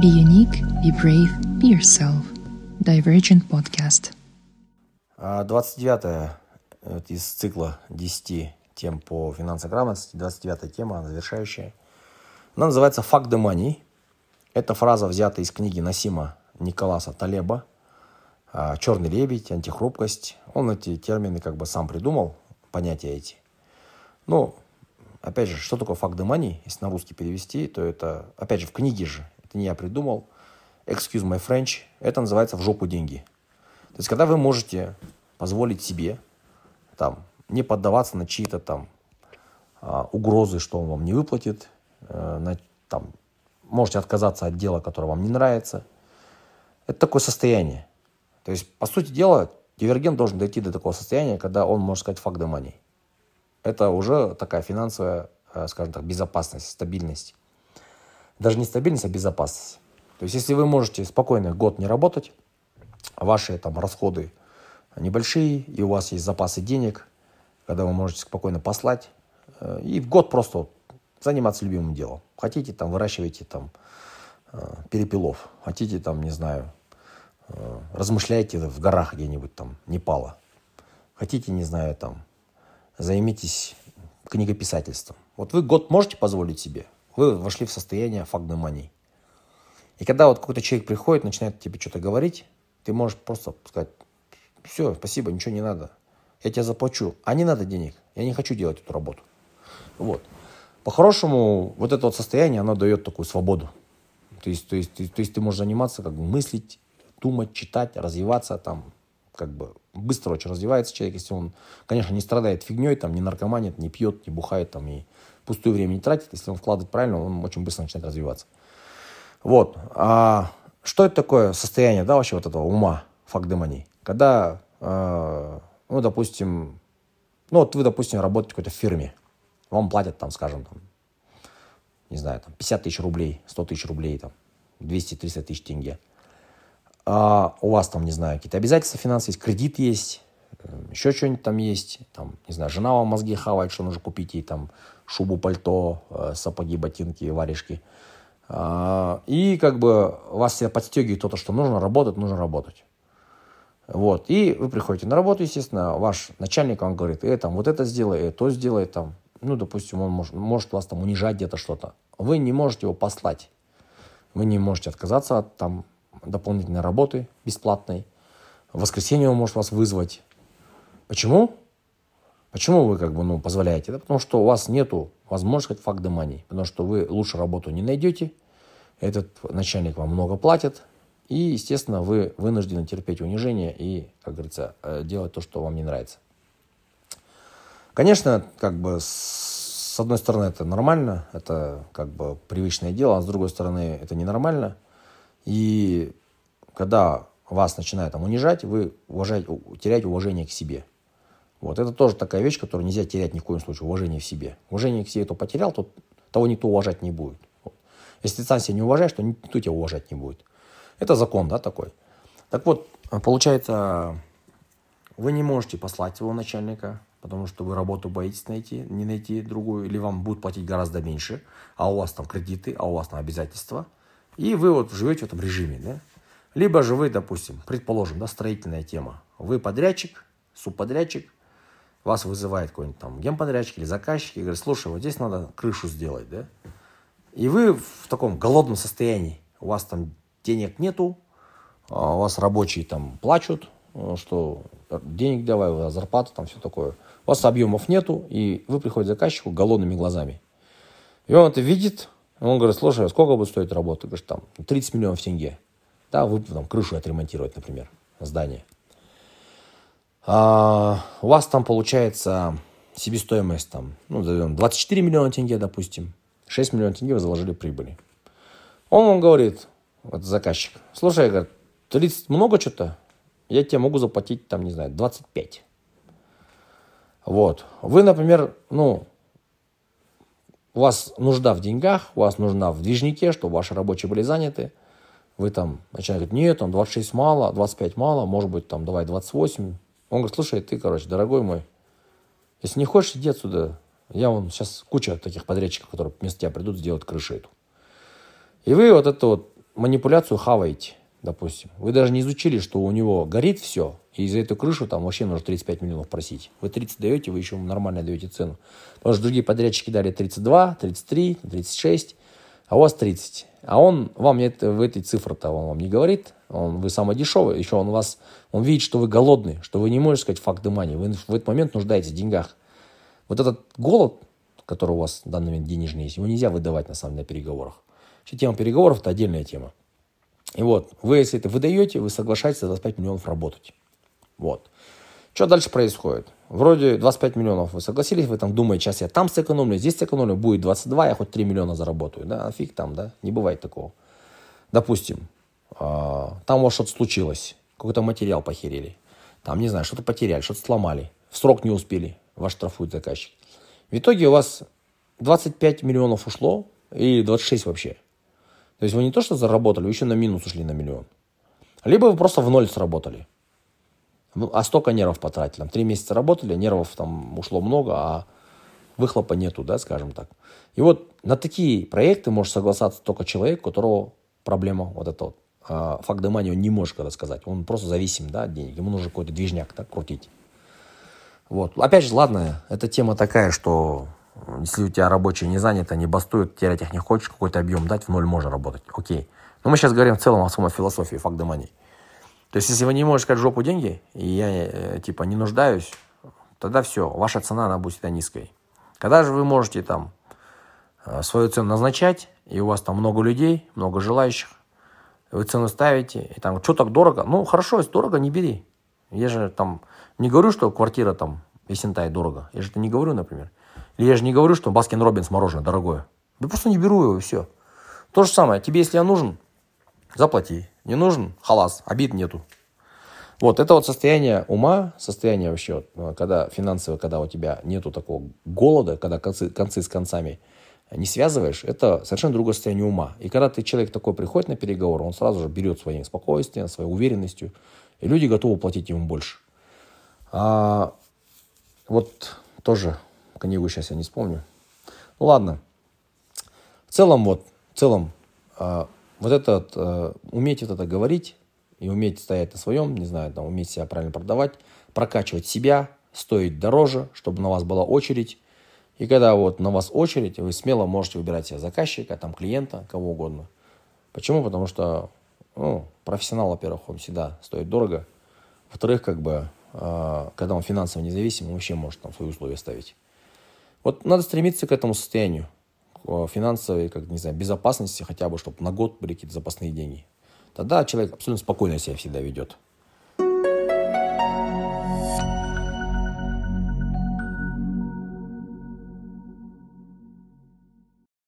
Be unique, be brave, be yourself. Divergent Podcast. 29 вот из цикла 10 тем по финансовой грамотности, 29 тема, завершающая. Она называется «Fuck the money». Эта фраза взята из книги Насима Николаса Талеба «Черный лебедь», «Антихрупкость». Он эти термины как бы сам придумал, понятия эти. Ну, опять же, что такое «fuck the money», если на русский перевести, то это, опять же, в книге же, это не я придумал, excuse my French, это называется «в жопу деньги». То есть, когда вы можете позволить себе там, не поддаваться на чьи-то там а, угрозы, что он вам не выплатит, э, на, там, можете отказаться от дела, которое вам не нравится. Это такое состояние. То есть, по сути дела, дивергент должен дойти до такого состояния, когда он может сказать «fuck the money». Это уже такая финансовая, э, скажем так, безопасность, стабильность. Даже не стабильность, а безопасность. То есть, если вы можете спокойно год не работать, ваши там расходы небольшие, и у вас есть запасы денег, когда вы можете спокойно послать, э, и в год просто заниматься любимым делом. Хотите, там, выращивайте там э, перепелов, хотите, там, не знаю, э, размышляйте в горах где-нибудь там, Непала. Хотите, не знаю, там, займитесь книгописательством. Вот вы год можете позволить себе, вы вошли в состояние фагдомании. И когда вот какой-то человек приходит, начинает тебе что-то говорить, ты можешь просто сказать, все, спасибо, ничего не надо. Я тебе заплачу. А не надо денег. Я не хочу делать эту работу. Вот. По-хорошему, вот это вот состояние, оно дает такую свободу. То есть, то есть, то есть, то есть ты можешь заниматься, как бы мыслить, думать, читать, развиваться там, как бы быстро очень развивается человек, если он, конечно, не страдает фигней, там, не наркоманит, не пьет, не бухает, там, и пустое время не тратит, если он вкладывает правильно, он очень быстро начинает развиваться. Вот. А что это такое состояние, да, вообще вот этого ума, факт-демонии? Когда, э, ну, допустим, ну, вот вы, допустим, работаете в какой-то фирме, вам платят, там, скажем, там, не знаю, там, 50 тысяч рублей, 100 тысяч рублей, там, 200-300 тысяч тенге. А у вас там, не знаю, какие-то обязательства финансовые есть, кредит есть, еще что-нибудь там есть, там, не знаю, жена вам мозги хавает, что нужно купить ей там шубу, пальто, э, сапоги, ботинки, варежки. А, и как бы вас себя подстегивает то, что нужно работать, нужно работать. Вот. И вы приходите на работу, естественно, ваш начальник, он говорит, э, там, вот это сделай, э, то сделай, там. Ну, допустим, он может, может вас там унижать где-то что-то. Вы не можете его послать. Вы не можете отказаться от там дополнительной работы бесплатной. В воскресенье он может вас вызвать. Почему? Почему вы как бы, ну, позволяете? Да потому что у вас нету возможности факт демонии. Потому что вы лучше работу не найдете. Этот начальник вам много платит. И, естественно, вы вынуждены терпеть унижение и, как говорится, э, делать то, что вам не нравится. Конечно, как бы с одной стороны это нормально, это как бы привычное дело, а с другой стороны это ненормально. И когда вас начинают там унижать, вы уважаете, теряете уважение к себе. Вот это тоже такая вещь, которую нельзя терять ни в коем случае, уважение в себе. Уважение к себе кто потерял, тот, того никто уважать не будет. Вот. Если ты сам себя не уважаешь, то никто тебя уважать не будет. Это закон, да, такой. Так вот, получается, вы не можете послать своего начальника, потому что вы работу боитесь найти, не найти другую, или вам будут платить гораздо меньше, а у вас там кредиты, а у вас там обязательства. И вы вот живете в этом режиме, да. Либо же вы, допустим, предположим, да, строительная тема. Вы подрядчик, субподрядчик, вас вызывает какой-нибудь там генподрядчик или заказчик и говорит, слушай, вот здесь надо крышу сделать, да? И вы в таком голодном состоянии, у вас там денег нету, а у вас рабочие там плачут, э, что денег давай, зарплата там все такое. У вас объемов нету, и вы приходите к заказчику голодными глазами. И он это видит, он говорит, слушай, а сколько будет стоить работа? Говоришь, там 30 миллионов тенге. Да, вы там крышу отремонтировать, например, здание. А, у вас там получается себестоимость там, ну, 24 миллиона тенге, допустим. 6 миллионов тенге вы заложили прибыли. Он вам говорит, вот заказчик, слушай, говорит, 30 много что-то? Я тебе могу заплатить, там, не знаю, 25. Вот. Вы, например, ну, у вас нужда в деньгах, у вас нужна в движнике, чтобы ваши рабочие были заняты. Вы там начинаете говорить, нет, там 26 мало, 25 мало, может быть, там давай 28. Он говорит, слушай, ты, короче, дорогой мой, если не хочешь, иди отсюда. Я вон сейчас куча таких подрядчиков, которые вместо тебя придут сделать крышу эту. И вы вот это вот манипуляцию хаваете, допустим. Вы даже не изучили, что у него горит все, и за эту крышу там вообще нужно 35 миллионов просить. Вы 30 даете, вы еще нормально даете цену. Потому что другие подрядчики дали 32, 33, 36, а у вас 30. А он вам нет, в этой цифре-то он вам не говорит. Он, вы самый дешевый. Еще он вас, он видит, что вы голодный, что вы не можете сказать факт демани. Вы в этот момент нуждаетесь в деньгах. Вот этот голод, который у вас в данный момент денежный есть, его нельзя выдавать на самом деле на переговорах. Вообще тема переговоров – это отдельная тема. И вот, вы если это выдаете, вы соглашаетесь за 25 миллионов работать. Вот. Что дальше происходит? Вроде 25 миллионов вы согласились, вы там думаете, сейчас я там сэкономлю, здесь сэкономлю, будет 22, я хоть 3 миллиона заработаю. Да, фиг там, да, не бывает такого. Допустим, а, там у вас что-то случилось, какой-то материал похерили. Там, не знаю, что-то потеряли, что-то сломали, в срок не успели, вас штрафует заказчик. В итоге у вас 25 миллионов ушло, или 26 вообще. То есть вы не то что заработали, вы еще на минус ушли на миллион. Либо вы просто в ноль сработали. Ну, а столько нервов потратили. Там три месяца работали, нервов там ушло много, а выхлопа нету, да, скажем так. И вот на такие проекты может согласаться только человек, у которого проблема вот эта вот. А, факт демани он не может рассказать. Он просто зависим да, от денег. Ему нужно какой-то движняк так, крутить. Вот. Опять же, ладно, эта тема такая, что если у тебя рабочие не заняты, не бастуют, терять их не хочешь, какой-то объем дать, в ноль можно работать. Окей. Но мы сейчас говорим в целом о самой философии факт демани. То есть, если вы не можете сказать жопу деньги, и я, э, типа, не нуждаюсь, тогда все, ваша цена, она будет всегда низкой. Когда же вы можете там э, свою цену назначать, и у вас там много людей, много желающих, вы цену ставите, и там, что так дорого? Ну, хорошо, если дорого, не бери. Я же там не говорю, что квартира там в Есентай дорого. Я же это не говорю, например. Или я же не говорю, что Баскин Роббинс мороженое дорогое. Я просто не беру его, и все. То же самое, тебе, если я нужен, заплати. Не нужен? Халас, обид нету. Вот, это вот состояние ума, состояние вообще, э, когда финансово, когда у тебя нету такого голода, когда концы, концы с концами не связываешь, это совершенно другое состояние ума. И когда ты человек такой приходит на переговоры, он сразу же берет своим спокойствием, своей уверенностью, и люди готовы платить ему больше. А, вот тоже книгу сейчас я не вспомню. Ну ладно. В целом вот, в целом, а, вот это, э, уметь вот это говорить и уметь стоять на своем, не знаю, там, уметь себя правильно продавать, прокачивать себя, стоить дороже, чтобы на вас была очередь. И когда вот на вас очередь, вы смело можете выбирать себе заказчика, там, клиента, кого угодно. Почему? Потому что ну, профессионал, во-первых, он всегда стоит дорого. Во-вторых, как бы, э, когда он финансово независим, он вообще может там свои условия ставить. Вот надо стремиться к этому состоянию. Финансовой, как не знаю, безопасности хотя бы, чтобы на год были какие-то запасные деньги. Тогда человек абсолютно спокойно себя всегда ведет.